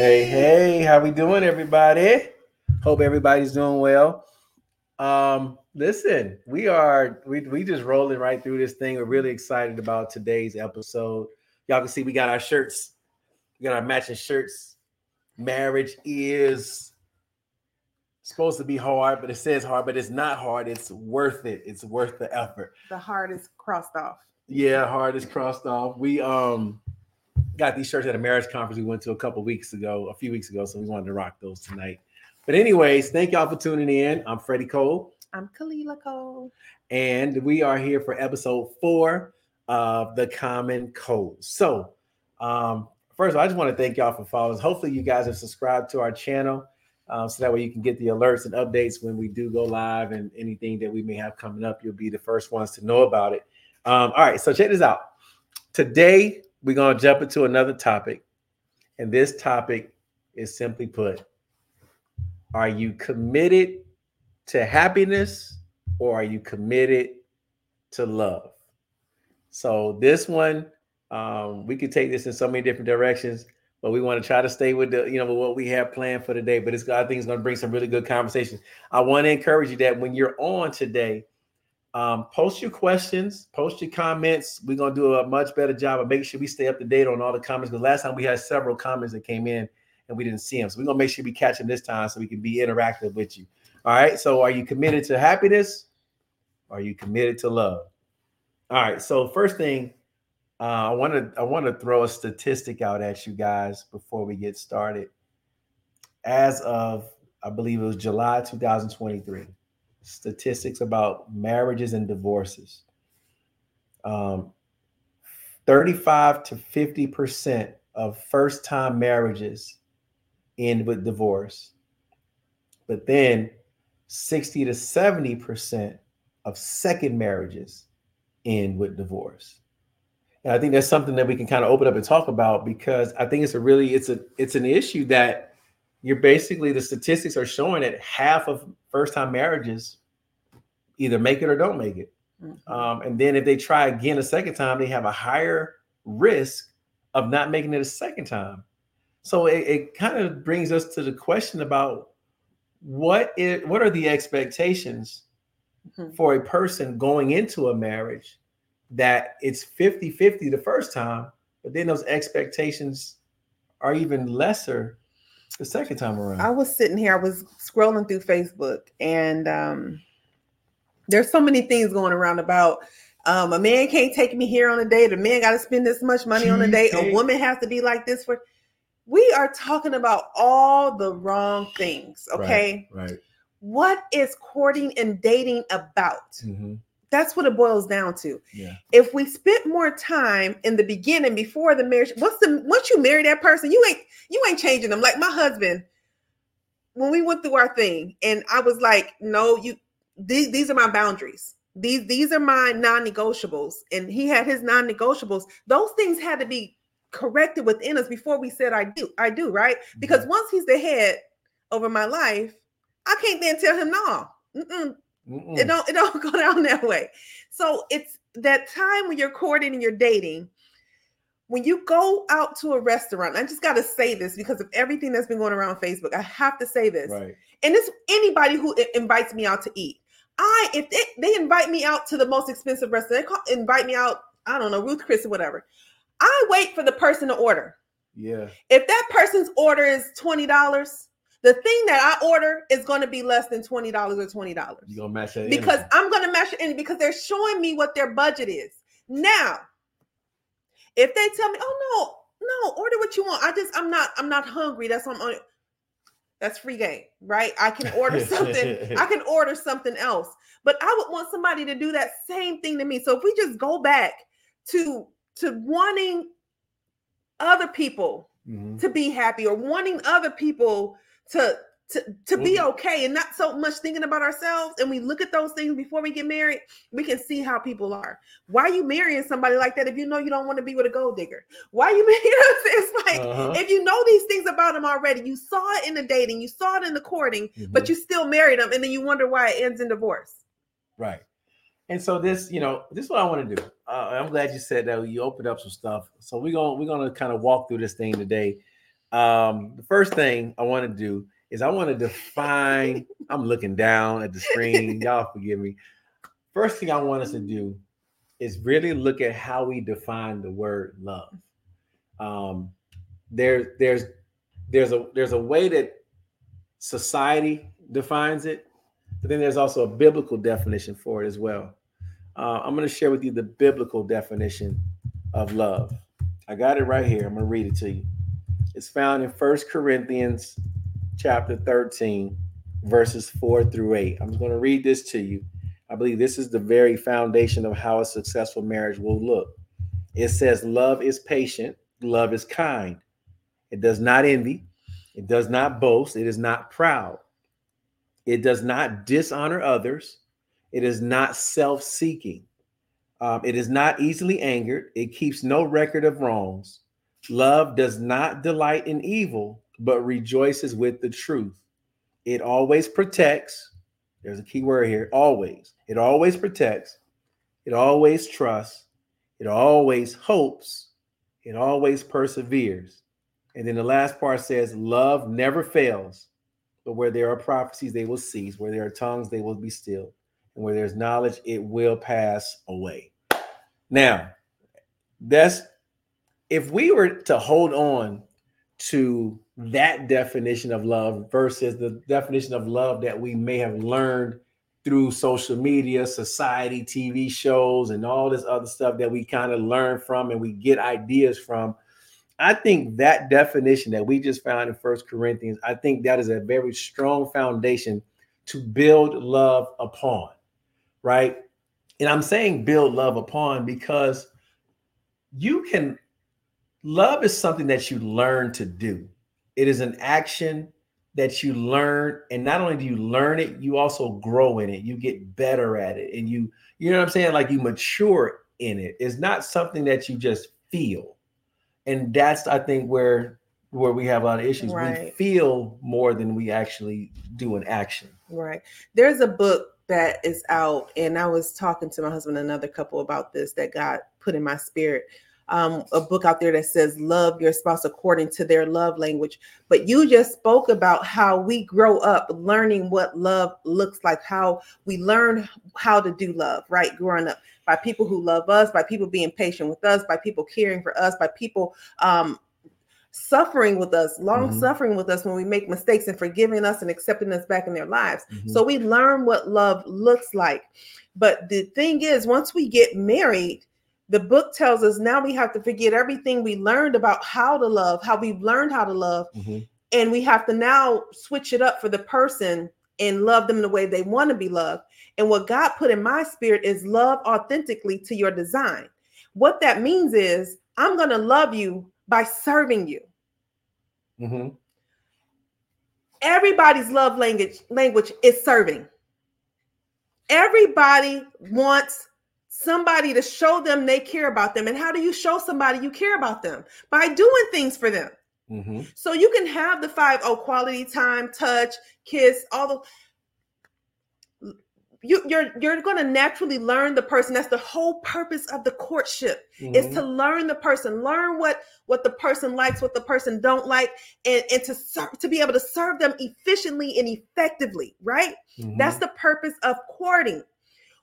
Hey, hey, how we doing, everybody? Hope everybody's doing well. Um, listen, we are we we just rolling right through this thing. We're really excited about today's episode. Y'all can see we got our shirts, we got our matching shirts. Marriage is supposed to be hard, but it says hard, but it's not hard. It's worth it. It's worth the effort. The heart is crossed off. Yeah, hard is crossed off. We um got these shirts at a marriage conference we went to a couple weeks ago, a few weeks ago, so we wanted to rock those tonight. But anyways, thank y'all for tuning in. I'm Freddie Cole. I'm Khalilah Cole. And we are here for episode four of the Common Coles. So, um, first of all, I just want to thank y'all for following us. Hopefully, you guys have subscribed to our channel. Um, so that way you can get the alerts and updates when we do go live and anything that we may have coming up. You'll be the first ones to know about it. Um, all right, so check this out. Today, we're going to jump into another topic. And this topic is simply put Are you committed to happiness or are you committed to love? So, this one, um, we could take this in so many different directions, but we want to try to stay with the, you know, what we have planned for today. But it's, I think it's going to bring some really good conversations. I want to encourage you that when you're on today, um, post your questions, post your comments. We're gonna do a much better job of making sure we stay up to date on all the comments. Because last time we had several comments that came in and we didn't see them, so we're gonna make sure we catch them this time so we can be interactive with you. All right. So, are you committed to happiness? Are you committed to love? All right. So, first thing, uh, I want to I want to throw a statistic out at you guys before we get started. As of I believe it was July 2023 statistics about marriages and divorces. Um, 35 to 50% of first time marriages end with divorce. But then 60 to 70% of second marriages end with divorce. And I think that's something that we can kind of open up and talk about because I think it's a really it's a it's an issue that you're basically the statistics are showing that half of first time marriages either make it or don't make it. Mm-hmm. Um, and then if they try again a second time, they have a higher risk of not making it a second time. So it, it kind of brings us to the question about what is what are the expectations mm-hmm. for a person going into a marriage that it's 50-50 the first time, but then those expectations are even lesser the second time around. I was sitting here, I was scrolling through Facebook, and um, there's so many things going around about um, a man can't take me here on a date. A man got to spend this much money on a date. A woman has to be like this for. We are talking about all the wrong things. Okay. Right. right. What is courting and dating about? Mm-hmm. That's what it boils down to. Yeah. If we spent more time in the beginning before the marriage, what's the once you marry that person, you ain't you ain't changing them. Like my husband, when we went through our thing, and I was like, no, you these these are my boundaries. These these are my non-negotiables. And he had his non-negotiables. Those things had to be corrected within us before we said I do, I do, right? Because once he's the head over my life, I can't then tell him no. Mm-mm, Mm-mm. It don't it don't go down that way. So it's that time when you're courting and you're dating. When you go out to a restaurant, I just got to say this because of everything that's been going around Facebook. I have to say this. Right. And it's anybody who invites me out to eat. I if they, they invite me out to the most expensive restaurant, they call, invite me out, I don't know, Ruth Chris or whatever. I wait for the person to order. Yeah. If that person's order is $20, the thing that I order is going to be less than twenty dollars or twenty dollars. You gonna match that because I'm going to match it in because they're showing me what their budget is. Now, if they tell me, "Oh no, no, order what you want," I just I'm not I'm not hungry. That's what I'm on. That's free game, right? I can order something. I can order something else, but I would want somebody to do that same thing to me. So if we just go back to to wanting other people mm-hmm. to be happy or wanting other people to to to be mm-hmm. okay and not so much thinking about ourselves and we look at those things before we get married we can see how people are. Why are you marrying somebody like that if you know you don't want to be with a gold digger? Why you marrying it's like uh-huh. if you know these things about them already you saw it in the dating you saw it in the courting mm-hmm. but you still married them and then you wonder why it ends in divorce. Right. And so this you know this is what i want to do. Uh, i'm glad you said that you opened up some stuff. So we're gonna we're gonna kind of walk through this thing today Um, the first thing I want to do is I want to define. I'm looking down at the screen. Y'all forgive me. First thing I want us to do is really look at how we define the word love. Um, there, there's, there's a there's a way that society defines it, but then there's also a biblical definition for it as well. Uh, I'm going to share with you the biblical definition of love. I got it right here. I'm going to read it to you. It's found in First Corinthians chapter 13, verses 4 through 8. I'm going to read this to you. I believe this is the very foundation of how a successful marriage will look. It says, Love is patient, love is kind. It does not envy, it does not boast, it is not proud, it does not dishonor others, it is not self seeking, um, it is not easily angered, it keeps no record of wrongs. Love does not delight in evil, but rejoices with the truth. It always protects. There's a key word here always. It always protects. It always trusts. It always hopes. It always perseveres. And then the last part says, Love never fails, but where there are prophecies, they will cease. Where there are tongues, they will be still. And where there's knowledge, it will pass away. Now, that's if we were to hold on to that definition of love versus the definition of love that we may have learned through social media, society, TV shows, and all this other stuff that we kind of learn from and we get ideas from. I think that definition that we just found in First Corinthians, I think that is a very strong foundation to build love upon, right? And I'm saying build love upon because you can love is something that you learn to do. It is an action that you learn and not only do you learn it you also grow in it you get better at it and you you know what i'm saying like you mature in it it's not something that you just feel and that's i think where where we have a lot of issues Right. we feel more than we actually do an action Right. There's a book that is out, and I was talking to my husband and another couple about this that God put in my spirit. Um, a book out there that says love your spouse according to their love language. But you just spoke about how we grow up learning what love looks like, how we learn how to do love, right? Growing up by people who love us, by people being patient with us, by people caring for us, by people um, suffering with us, long Mhm. suffering with us when we make mistakes and forgiving us and accepting us back in their lives. Mhm. So we learn what love looks like. But the thing is, once we get married, the book tells us now we have to forget everything we learned about how to love, how we've learned how to love, Mhm. and we have to now switch it up for the person and love them the way they want to be loved. And what God put in my spirit is love authentically to your design. What that means is I'm going to love you by serving you. Mhm. Everybody's love language language is serving. Everybody wants somebody to show them they care about them. And how do you show somebody you care about them? By doing things for them. Mhm. So you can have the five oh quality time, touch, kiss, all the you, you're you're going to naturally learn the person. That's the whole purpose of the courtship is Mhm. to learn the person, learn what what the person likes, what the person don't like, and and to serve to be able to serve them efficiently and effectively. Right? Mhm. That's the purpose of courting.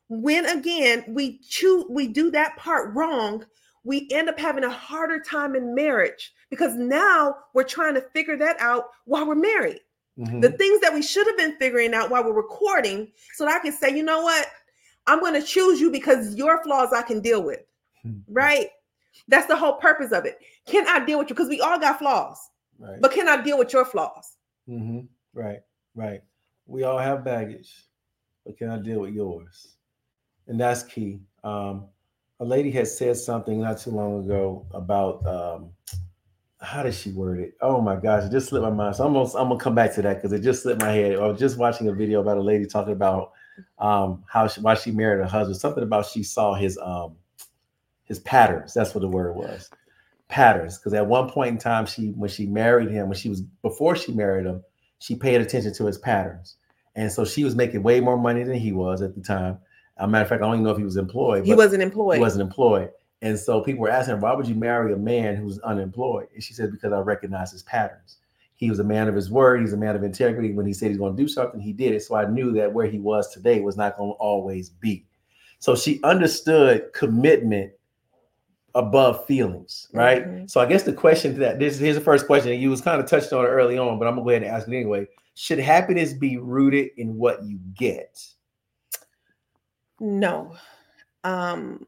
When again we choose we do that part wrong, we end up having a harder time in marriage because now we're trying to figure that out while we're married. Mhm. The things that we should have been figuring out while we're recording, so that I can say, you know what, I'm going to choose you because your flaws I can deal with. Mhm. Right? That's the whole purpose of it. Can I deal with you? Because we all got flaws, right but can I deal with your flaws? mm-hmm. Right, right. We all have baggage, but can I deal with yours? And that's key. Um, a lady had said something not too long ago about um, how did she word it? Oh my gosh, it just slipped my mind. So I'm gonna, I'm gonna come back to that because it just slipped my head. I was just watching a video about a lady talking about um, how she, why she married her husband. Something about she saw his um, his patterns. That's what the word was. Patterns. Because at one point in time, she when she married him, when she was before she married him, she paid attention to his patterns. And so she was making way more money than he was at the time. A matter of fact, I don't even know if he was employed. He wasn't employed. He wasn't employed. And so people were asking her, why would you marry a man who's unemployed? And she said, because I recognize his patterns. He was a man of his word. He's a man of integrity. When he said he's going to do something, he did it. So I knew that where he was today was not going to always be. So she understood commitment above feelings, right? Mm-hmm. So I guess the question to that this here's the first question, and you was kind of touched on it early on, but I'm gonna go ahead and ask it anyway. Should happiness be rooted in what you get? No. Um,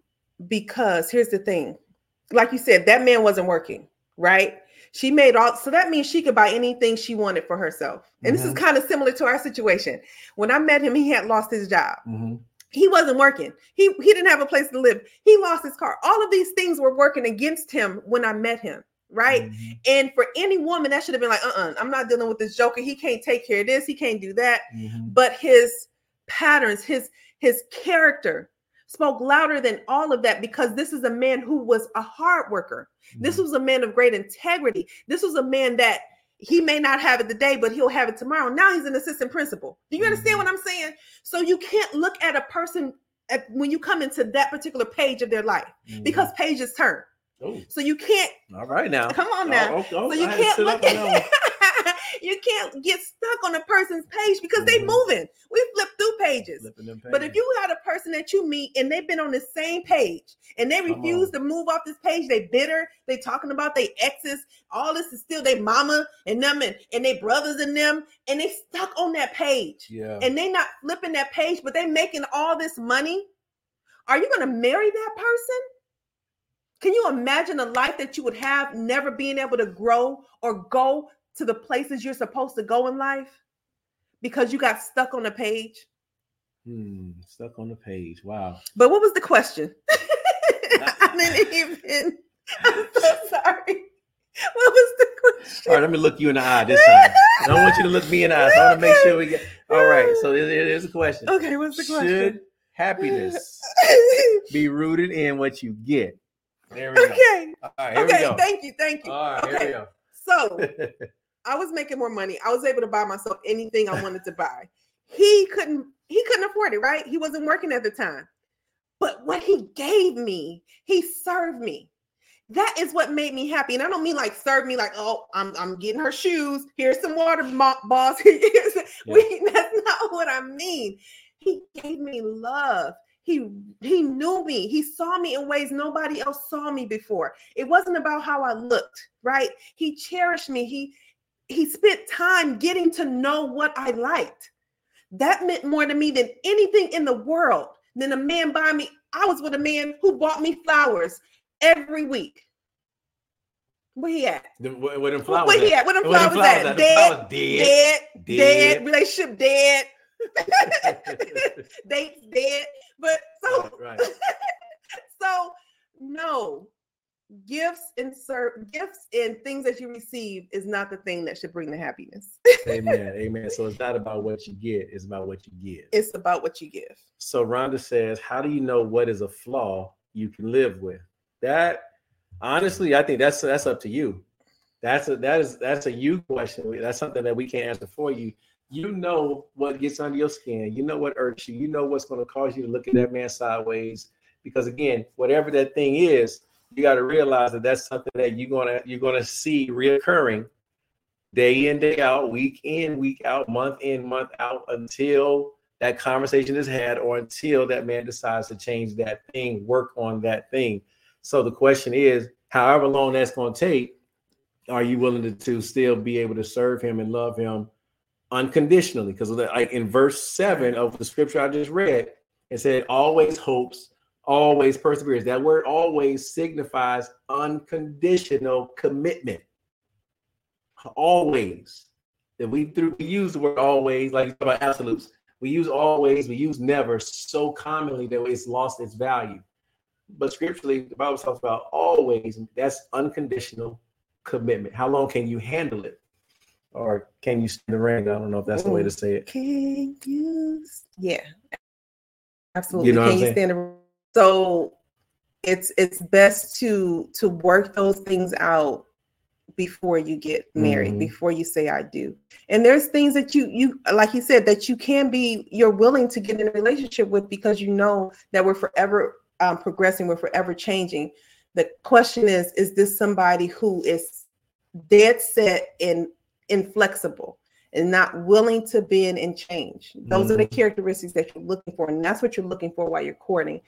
because here's the thing, like you said, that man wasn't working, right? She made all so that means she could buy anything she wanted for herself. And mm-hmm. this is mm-hmm. kind of similar to our situation. When I met him, he had lost his job. Mm-hmm he wasn't working. He he didn't have a place to live. He lost his car. All of these things were working against him when I met him, right? Mm-hmm. And for any woman, that should have been like, uh-uh, I'm not dealing with this joker. He can't take care of this. He can't do that. Mm-hmm. But his patterns, his his character spoke louder than all of that because this is a man who was a hard worker. This was a man of great integrity. This was a man that he may not have it today, but he'll have it tomorrow. Now he's an assistant principal. Do you understand mm-hmm. what I'm saying? So you can't look at a person at, when you come into that particular page of their life mm-hmm. because pages turn. Ooh. So you can't. All right now. Come on now. Oh, oh, oh, so you can't look at. you can't get stuck on a person's page because mm-hmm. they moving. We flip through pages. pages. But if you got a person that you meet and they've been on the same page and they refuse to move off this page, they bitter, they talking about their exes, all this is still their mama and them and, and their brothers and them, and they stuck on that page. Yeah. And they not flipping that page, but they making all this money. Are you gonna marry that person? Can you imagine a life that you would have never being able to grow or go to the places you're supposed to go in life because you got stuck on the page? Hmm, stuck on the page. Wow. But what was the question? I didn't even. I'm so sorry. What was the question? All right, let me look you in the eye this time. I don't want you to look me in the eye. So I want to make sure we get. All right, so there's a question. Okay, what's the question? Should happiness be rooted in what you get? There we go. Okay. All right, okay. Thank you. Thank you. All right, okay. here we go. So I was making more money. I was able to buy myself anything I wanted to buy. He couldn't he couldn't afford it, right? He wasn't working at the time. But what he gave me, he served me. That is what made me happy. And I don't mean like serve me like, oh, I'm I'm getting her shoes. Here's some water, boss. yeah. we, that's not what I mean. He gave me love. He he knew me. He saw me in ways nobody else saw me before. It wasn't about how I looked, right? He cherished me. He he spent time getting to know what I liked. That meant more to me than anything in the world. Than a man buy me. I was with a man who bought me flowers every week. Where he at? The, where, where them flowers where he at? Where them flowers, flowers at? at? Dead, dead, dead, dead, dead, relationship dead. Dates dead. But so right, right. so no, gifts and serve gifts and things that you receive is not the thing that should bring the happiness. Amen. Amen. So it's not about what you get, it's about what you give. It's about what you give. So Rhonda says, How do you know what is a flaw you can live with? That honestly, I think that's that's up to you. That's a that is that's a you question. That's something that we can't answer for you. You know what gets under your skin. You know what irks you. You know what's going to cause you to look at that man sideways. Because again, whatever that thing is, you got to realize that that's something that you're gonna you're gonna see reoccurring day in day out week in week out month in month out until that conversation is had or until that man decides to change that thing work on that thing. So the question is however long that's going to take are you willing to, to still be able to serve him and love him unconditionally? Because like in verse 7 of the scripture i just read it said always hopes always perseveres. That word always signifies unconditional commitment. Always. That we through we use the word always, like about absolutes, we use always, we use never so commonly that it's lost its value. But scripturally, the Bible talks about always, that's unconditional commitment. How long can you handle it? Or can you stand the ring? I don't know if that's the way to say it. Can you? Yeah, absolutely. You know can you stand the so it's it's best to to work those things out before you get married mm-hmm. before you say i do and there's things that you you like you said that you can be you're willing to get in a relationship with because you know that we're forever um, progressing, we're forever changing. The question is, is this somebody who is dead set and inflexible and not willing to bend and change? Those mm-hmm. are the mm-hmm. characteristics that you're looking for, and that's what you're looking for while you're courting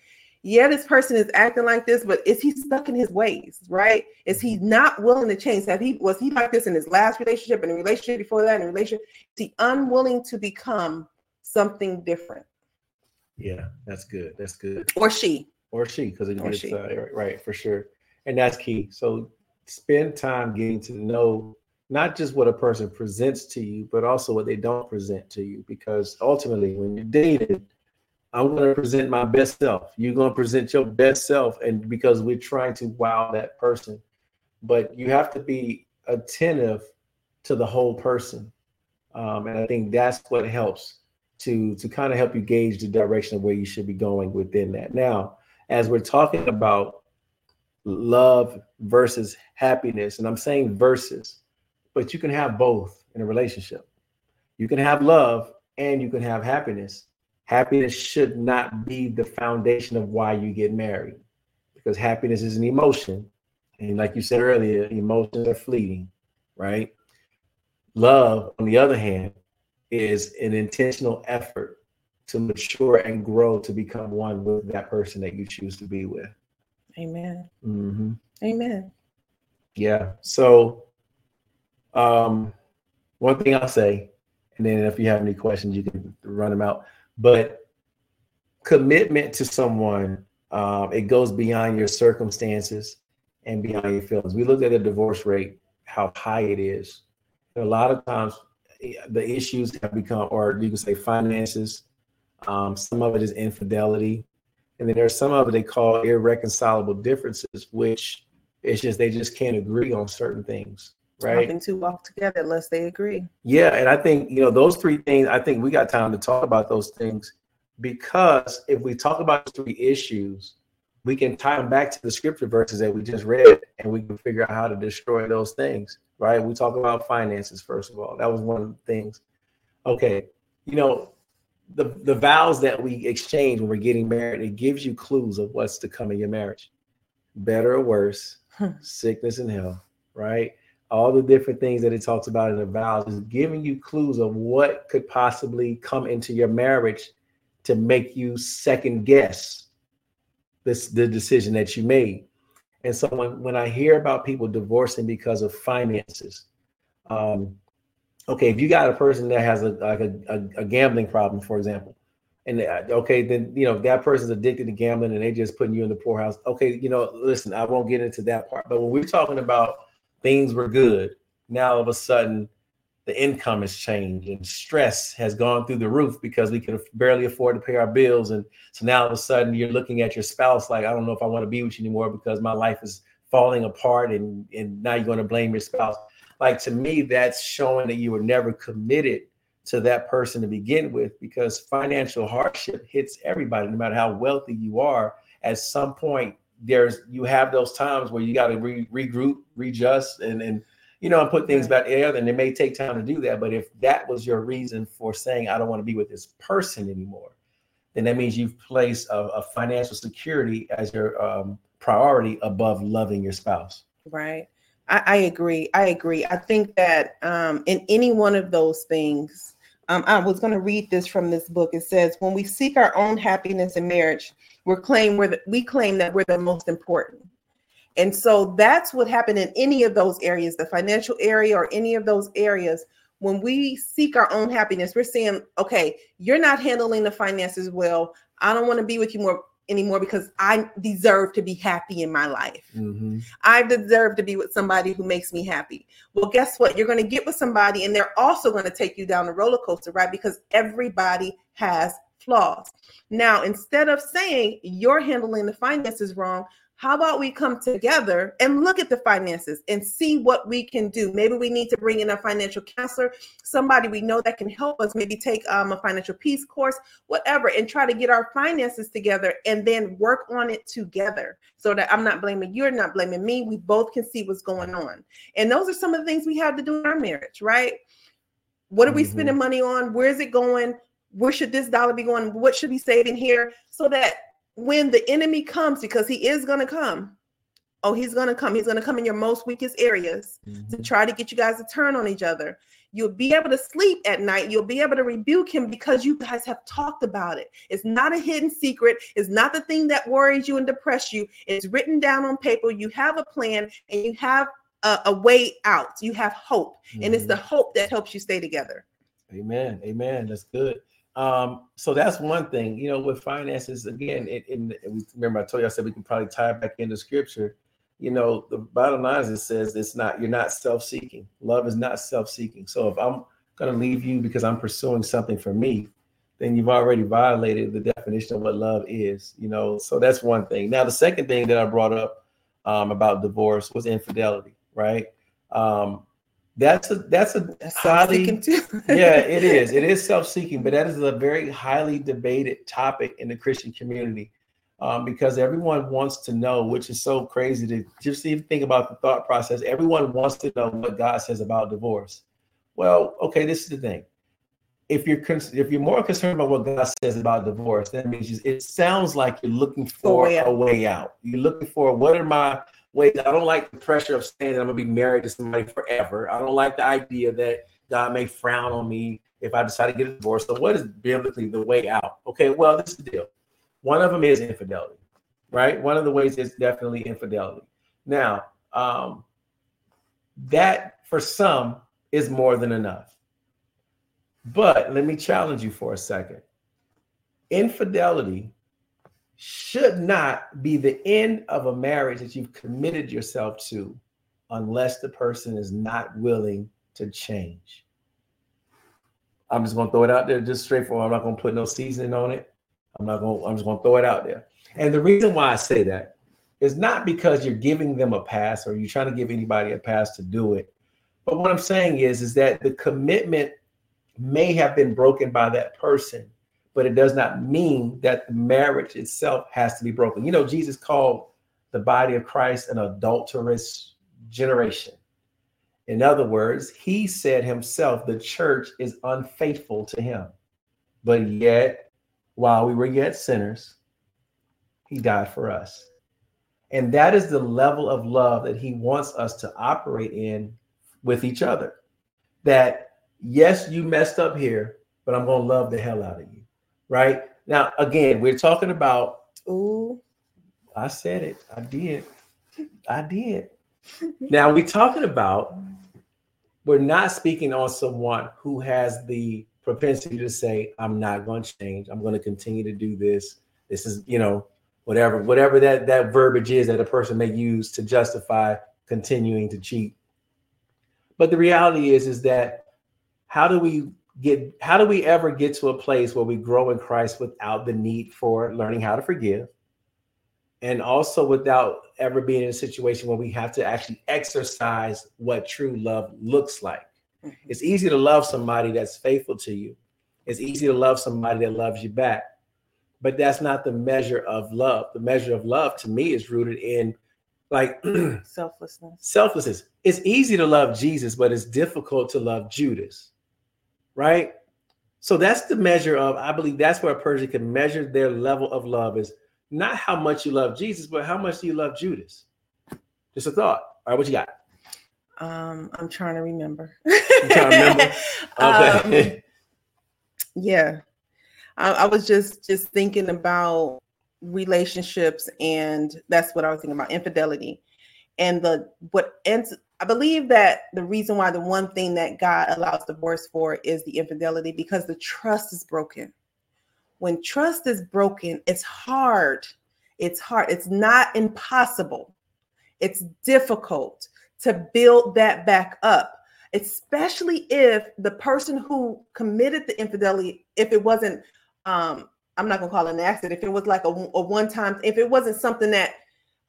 yeah, this person is acting like this, but is he stuck in his ways, right? Is he not willing to change? Have he was he like this in his last relationship and the relationship before that and relationship? Is he unwilling to become something different? Yeah, that's good. That's good. Or she. Or she, because it, it's uh, right for sure. And that's key. So spend time getting to know not just what a person presents to you, but also what they don't present to you. Because ultimately, when you're dating, I'm going to present my best self. You're going to present your best self, and because we're trying to wow that person, but you have to be attentive to the whole person, um, and I think that's what helps to to kind of help you gauge the direction of where you should be going within that. Now, as we're talking about love versus happiness, and I'm saying versus, but you can have both in a relationship. You can have love and you can have happiness happiness should not be the foundation of why you get married because happiness is an emotion. And like you said earlier, emotions are fleeting, right? Love, on the other hand, is an intentional effort to mature and grow to become one with that person that you choose to be with. Amen. Mm-hmm. Amen. Yeah. So, um, one thing I'll say, and then if you have any questions, you can run them out. But commitment to someone, um, it goes beyond your circumstances and beyond your feelings. We looked at the divorce rate, how high it is. A lot of times, eh, the issues have become, or you can say, finances. Um, some of it is infidelity, and then there's some of it they call irreconcilable differences, which it's just they just can't agree on certain things right? Nothing to walk together unless they agree. Yeah, and I think you know those three things. I think we got time to talk about those things because if we talk about three issues, we can tie them back to the scripture verses that we just read, and we can figure out how to destroy those things. Right? We talk about finances first of all. That was one of the things. Okay, you know. The, the vows that we exchange when we're getting married, it gives you clues of what's to come in your marriage. Better or worse, hmm. sickness and health, right? All the different things that it talks about in the vows is giving you clues of what could possibly come into your marriage to make you second guess this the decision that you made. And so when, when I hear about people divorcing because of finances, um, okay, if you got a person that has a like a, a, a gambling problem, for example, and uh, okay, then you know that person's addicted to gambling and they just putting you in the poorhouse. Okay, you know, listen, I won't get into that part, but when we're talking about things were good. Now all of a sudden, the income has changed and stress has gone through the roof because we can barely afford to pay our bills. And so now all of a sudden you're looking at your spouse like, I don't know if I want to be with you anymore because my life is falling apart and, and now you're going to blame your spouse. Like to me, that's showing that you were never committed to that person to begin with because financial hardship hits everybody, no matter how wealthy you are. At some point, there's you have those times where you got to re- regroup, readjust, and and you know, and put things back together. And it may take time to do that. But if that was your reason for saying I don't want to be with this person anymore, then that means you've placed a, a financial security as your um, priority above loving your spouse. Right. I, I agree. I agree. I think that um, in any one of those things, um, I was going to read this from this book. It says, "When we seek our own happiness in marriage, we claim we're the, we claim that we're the most important." And so that's what happened in any of those areas, the financial area or any of those areas. When we seek our own happiness, we're saying, "Okay, you're not handling the finances well. I don't want to be with you more anymore because I deserve to be happy in my life. Mm-hmm. I deserve to be with somebody who makes me happy. Well, guess what? You're going to get with somebody and they're also going to take you down the roller coaster, right? Because everybody has flaws. Now, instead of saying you're handling the finances wrong, how about we come together and look at the finances and see what we can do? Maybe we need to bring in a financial counselor, somebody we know that can help us, maybe take um, a financial peace course, whatever, and try to get our finances together and then work on it together so that I'm not blaming you, you're not blaming me. We both can see what's going on. And those are some of the things we have to do in our marriage, right? What are we mm-hmm. spending money on? Where is it going? Where should this dollar be going? What should be saving here? So that when the enemy comes, because he is going to come, oh, he's going to come. He's going to come in your most weakest areas mm-hmm. to try to get you guys to turn on each other. You'll be able to sleep at night. You'll be able to rebuke him because you guys have talked about it. It's not a hidden secret. It's not the thing that worries you and depresses you. It's written down on paper. You have a plan and you have a, a way out. You have hope. Mm-hmm. And it's the mm-hmm. hope that helps you stay together. Amen. Amen. That's good. Um, so that's one thing, you know, with finances again. It, it, remember, I told you I said we can probably tie it back into scripture you know, the bottom line is it says it's not, you're not self seeking. Love is not self seeking. So if I'm going to leave you because I'm pursuing something for me, then you've already violated the definition of what love is, you know. So that's one thing. Now, the second thing that I brought up um, about divorce was infidelity, right? Um, that's a that's a that's highly yeah it is it is self-seeking but that is a very highly debated topic in the christian community um, because everyone wants to know, which is so crazy to just even think about the thought process. Everyone wants to know what God says about divorce. Well, okay, this is the thing. If you're if you're more concerned about what God says about divorce, that means it sounds like you're looking for way a way out. You're looking for what are my ways? I don't like the pressure of saying that I'm gonna be married to somebody forever. I don't like the idea that God may frown on me if I decide to get a divorce. So, what is biblically the way out? Okay, well, this is the deal one of them is infidelity, right? One of the ways is definitely infidelity. Now, um, that for some is more than enough. But let me challenge you for a second. Infidelity should not be the end of a marriage that you've committed yourself to unless the person is not willing to change. I'm just to throw it out there just straightforward. I'm not to put no seasoning on it. I'm not gonna, I'm just to throw it out there. And the reason why I say that is not because you're giving them a pass or you're trying to give anybody a pass to do it. But what I'm saying is, is that the commitment may have been broken by that person, but it does not mean that the marriage itself has to be broken. You know, Jesus called the body of Christ an adulterous generation. In other words, he said himself, the church is unfaithful to him. But yet while we were yet sinners, he died for us. And that is the level of love that he wants us to operate in with each other. That, yes, you messed up here, but I'm going to love the hell out of you. Right? Now, again, we're talking about. Ooh. I said it. I did. I did. now, we're talking about, we're not speaking on someone who has the propensity to say, I'm not going to change. I'm going to continue to do this. This is, you know, whatever, whatever that that verbiage is that a person may use to justify continuing to cheat. But the reality is, is that how do we get how do we ever get to a place where we grow in Christ without the need for learning how to forgive? And also without ever being in a situation where we have to actually exercise what true love looks like. Mm-hmm. It's easy to love somebody that's faithful to you. It's easy to love somebody that loves you back. But that's not the measure of love. The measure of love to me is rooted in like selflessness. Selflessness. It's easy to love Jesus, but it's difficult to love Judas. Right? So that's the measure of, I believe that's where a person can measure their level of love is not how much you love Jesus, but how much do you love Judas? Just a thought. All right, what you got? Um, I'm trying to remember. trying to remember? Okay. Um, yeah, I, I, was just just thinking about relationships, and that's what I was thinking about infidelity, and the what ends. I believe that the reason why the one thing that God allows divorce for is the infidelity because the trust is broken. When trust is broken, it's hard. It's hard. It's not impossible. It's difficult to build that back up, especially if the person who committed the infidelity, if it wasn't, um, I'm not gonna call it an accident, if it was like a, a one time, if it wasn't something that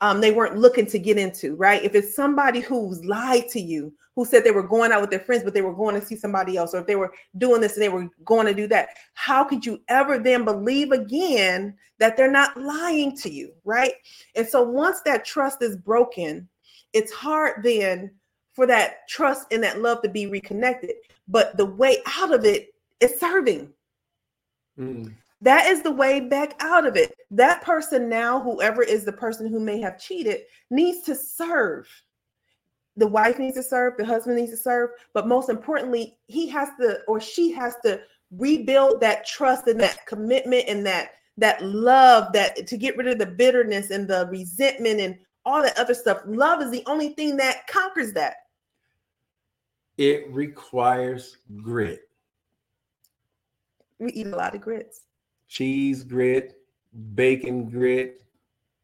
um, they weren't looking to get into, right? If it's somebody who's lied to you, who said they were going out with their friends, but they were going to see somebody else, or if they were doing this and they were going to do that, how could you ever then believe again that they're not lying to you, right? And so once that trust is broken, it's hard then for that trust and that love to be reconnected. But the way out of it is serving. Mm. That is the way back out of it. That person now, whoever is the person who may have cheated, needs to serve. The wife needs to serve, the husband needs to serve, but most importantly, he has to or she has to rebuild that trust and that commitment and that that love that to get rid of the bitterness and the resentment and all that other stuff. Love is the only thing that conquers that. It requires grit. We eat a lot of grits. Cheese grit, bacon grit,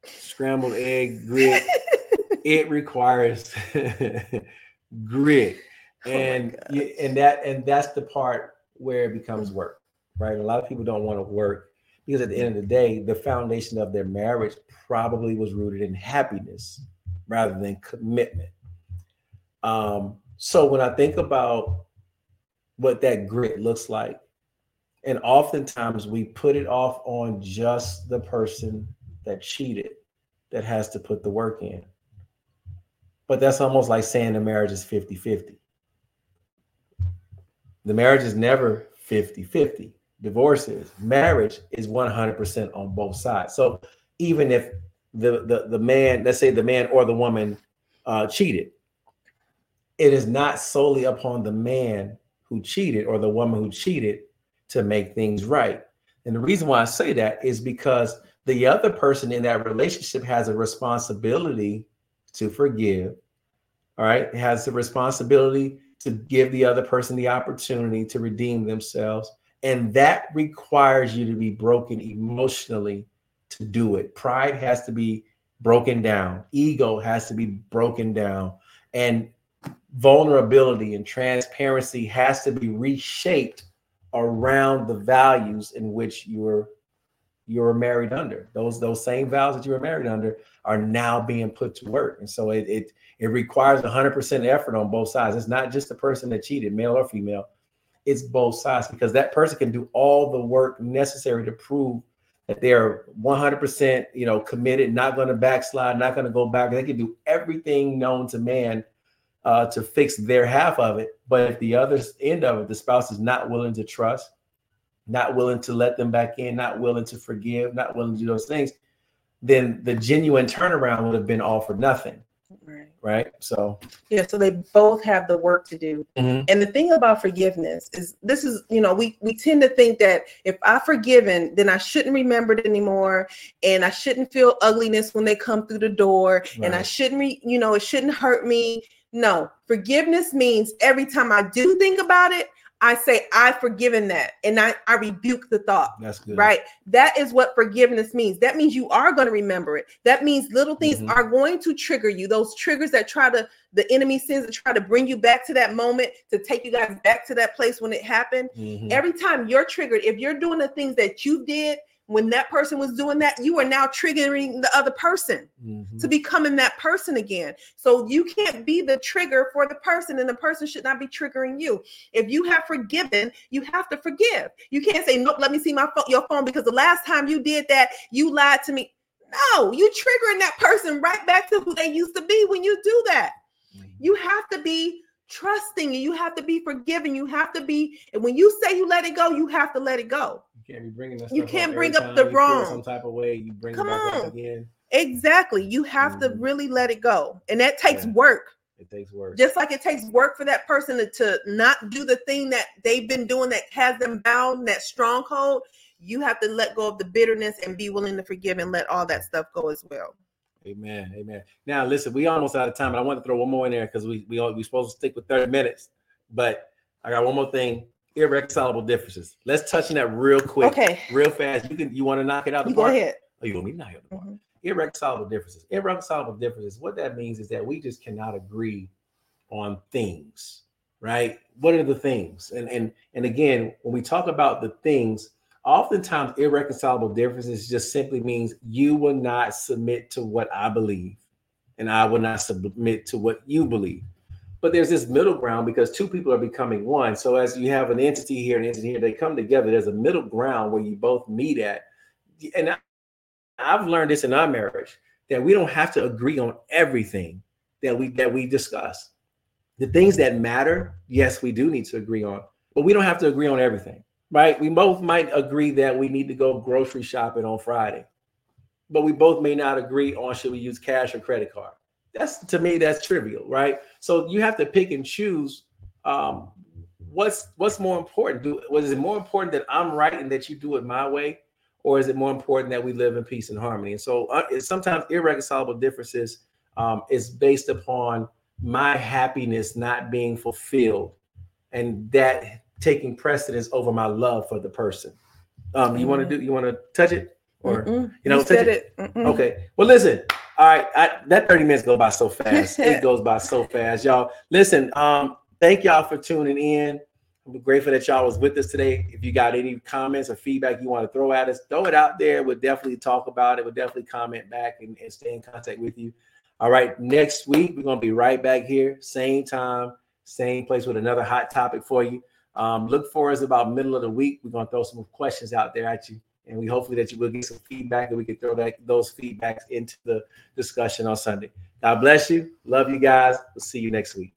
scrambled egg grit. it requires grit. Oh and oh and that and that's the part where it becomes work, right? A lot of people don't want to work because at the end of the day, the foundation of their marriage probably was rooted in happiness rather than commitment. Um, so when I think about what that grit looks like, and oftentimes we put it off on just the person that cheated that has to put the work in. But that's almost like saying the marriage is 50 50. The marriage is never 50 50. Divorce is. Marriage is 100% on both sides. So even if the, the, the man, let's say the man or the woman uh, cheated, it is not solely upon the man who cheated or the woman who cheated to make things right. And the reason why I say that is because the other person in that relationship has a responsibility to forgive. All right. It has the responsibility to give the other person the opportunity to redeem themselves. And that requires you to be broken emotionally to do it. Pride has to be broken down, ego has to be broken down. And vulnerability and transparency has to be reshaped around the values in which you were you were married under. Those those same vows that you were married under are now being put to work. And so it it, it requires 100% effort on both sides. It's not just the person that cheated, male or female. It's both sides because that person can do all the work necessary to prove that they're 100% you know committed, not going to backslide, not going to go back. They can do everything known to man uh, to fix their half of it. But if the other end of it, the spouse is not willing to trust, not willing to let them back in, not willing to forgive, not willing to do those things, then the genuine turnaround would have been all for nothing. Right. Right. So, yeah. So they both have the work to do. Mm-hmm. And the thing about forgiveness is this is, you know, we, we tend to think that if I've forgiven, then I shouldn't remember it anymore. And I shouldn't feel ugliness when they come through the door. Right. And I shouldn't, re, you know, it shouldn't hurt me no, forgiveness means every time I do think about it, I say, I've forgiven that. And I, I rebuke the thought. That's good. Right. That is what forgiveness means. That means you are going to remember it. That means little things mm-hmm. are going to trigger you. Those triggers that try to, the enemy sends to try to bring you back to that moment, to take you guys back to that place when it happened. Mm-hmm. Every time you're triggered, if you're doing the things that you did when that person was doing that, you are now triggering the other person mm-hmm. to becoming that person again. So you can't be the trigger for the person, and the person should not be triggering you. If you have forgiven, you have to forgive. You can't say, Nope, let me see my phone, your phone, because the last time you did that, you lied to me. No, you triggering that person right back to who they used to be when you do that. Mm-hmm. You have to be trusting you have to be forgiving. You have to be, and when you say you let it go, you have to let it go can't be bringing You can't bring up the wrong some type of way. You bring Come it back on. again. Exactly. You have mm-hmm. to really let it go, and that takes yeah. work. It takes work. Just like it takes work for that person to, to not do the thing that they've been doing that has them bound, that stronghold. You have to let go of the bitterness and be willing to forgive and let all that stuff go as well. Amen. Amen. Now, listen, we almost out of time, and I want to throw one more in there because we we we supposed to stick with thirty minutes, but I got one more thing irreconcilable differences. Let's touch on that real quick. Okay. Real fast. You can you want to knock it out the you park? Go ahead. Oh, you want me to knock it out the park? Mm-hmm. Irreconcilable differences. Irreconcilable differences. What that means is that we just cannot agree on things, right? What are the things? And and and again, when we talk about the things, oftentimes irreconcilable differences just simply means you will not submit to what I believe, and I will not submit to what you believe but there's this middle ground because two people are becoming one. So as you have an entity here, an entity here, they come together. There's a middle ground where you both meet at. And I, I've learned this in our marriage that we don't have to agree on everything that we that we discuss. The things that matter, yes, we do need to agree on, but we don't have to agree on everything. right? We both might agree that we need to go grocery shopping on Friday, but we both may not agree on should we use cash or credit card. That's to me, that's trivial, right? So you have to pick and choose um, what's what's more important. Do was it more important that I'm right and that you do it my way, or is it more important that we live in peace and harmony? And so uh, sometimes irreconcilable differences um, is based upon my happiness not being fulfilled, and that taking precedence over my love for the person. Um, you want to do? You want to touch it, or Mm-mm. you know, You touch it? it. Okay. Well, listen. All right. I, that 30 minutes go by so fast. it goes by so fast, y'all. Listen. Um, thank y'all for tuning in. I'm grateful that y'all was with us today. If you got any comments or feedback you want to throw at us, throw it out there. We'll definitely talk about it. We'll definitely comment back and, and stay in contact with you. All right. Next week, we're going to be right back here, same time, same place with another hot topic for you. Um, look for us about middle of the week. We're going to throw some questions out there at you and we hopefully that you will get some feedback that we can throw that those feedbacks into the discussion on Sunday. God bless you. Love you guys. We'll see you next week.